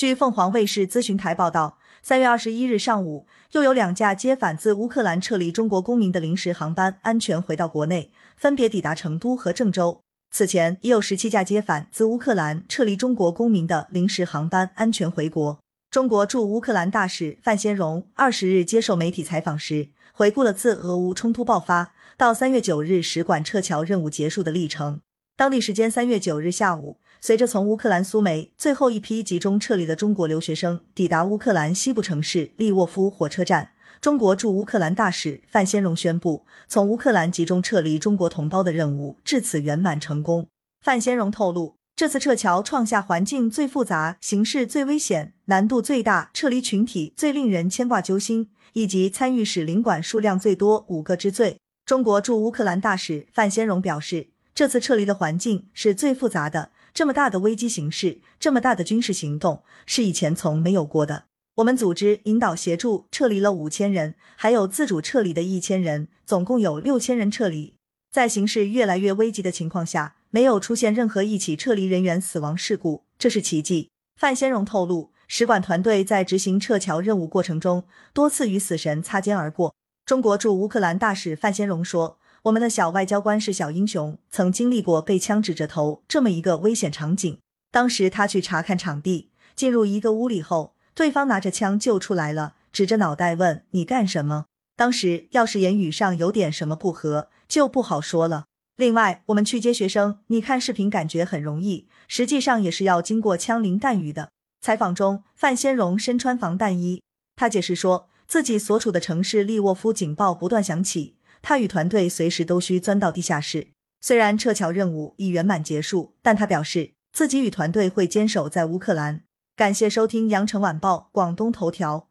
据凤凰卫视咨询台报道，三月二十一日上午，又有两架接返自乌克兰撤离中国公民的临时航班安全回到国内，分别抵达成都和郑州。此前，已有十七架接返自乌克兰撤离中国公民的临时航班安全回国。中国驻乌克兰大使范先荣二十日接受媒体采访时，回顾了自俄乌冲突爆发到三月九日使馆撤侨任务结束的历程。当地时间三月九日下午，随着从乌克兰苏梅最后一批集中撤离的中国留学生抵达乌克兰西部城市利沃夫火车站，中国驻乌克兰大使范先荣宣布，从乌克兰集中撤离中国同胞的任务至此圆满成功。范先荣透露。这次撤侨创下环境最复杂、形势最危险、难度最大、撤离群体最令人牵挂揪心，以及参与使领馆数量最多五个之最。中国驻乌克兰大使范先荣表示，这次撤离的环境是最复杂的，这么大的危机形势，这么大的军事行动是以前从没有过的。我们组织引导协助撤离了五千人，还有自主撤离的一千人，总共有六千人撤离。在形势越来越危急的情况下。没有出现任何一起撤离人员死亡事故，这是奇迹。范先荣透露，使馆团队在执行撤侨任务过程中，多次与死神擦肩而过。中国驻乌克兰大使范先荣说：“我们的小外交官是小英雄，曾经历过被枪指着头这么一个危险场景。当时他去查看场地，进入一个屋里后，对方拿着枪就出来了，指着脑袋问你干什么。当时要是言语上有点什么不和，就不好说了。”另外，我们去接学生，你看视频感觉很容易，实际上也是要经过枪林弹雨的。采访中，范先荣身穿防弹衣，他解释说自己所处的城市利沃夫警报不断响起，他与团队随时都需钻到地下室。虽然撤侨任务已圆满结束，但他表示自己与团队会坚守在乌克兰。感谢收听羊城晚报广东头条。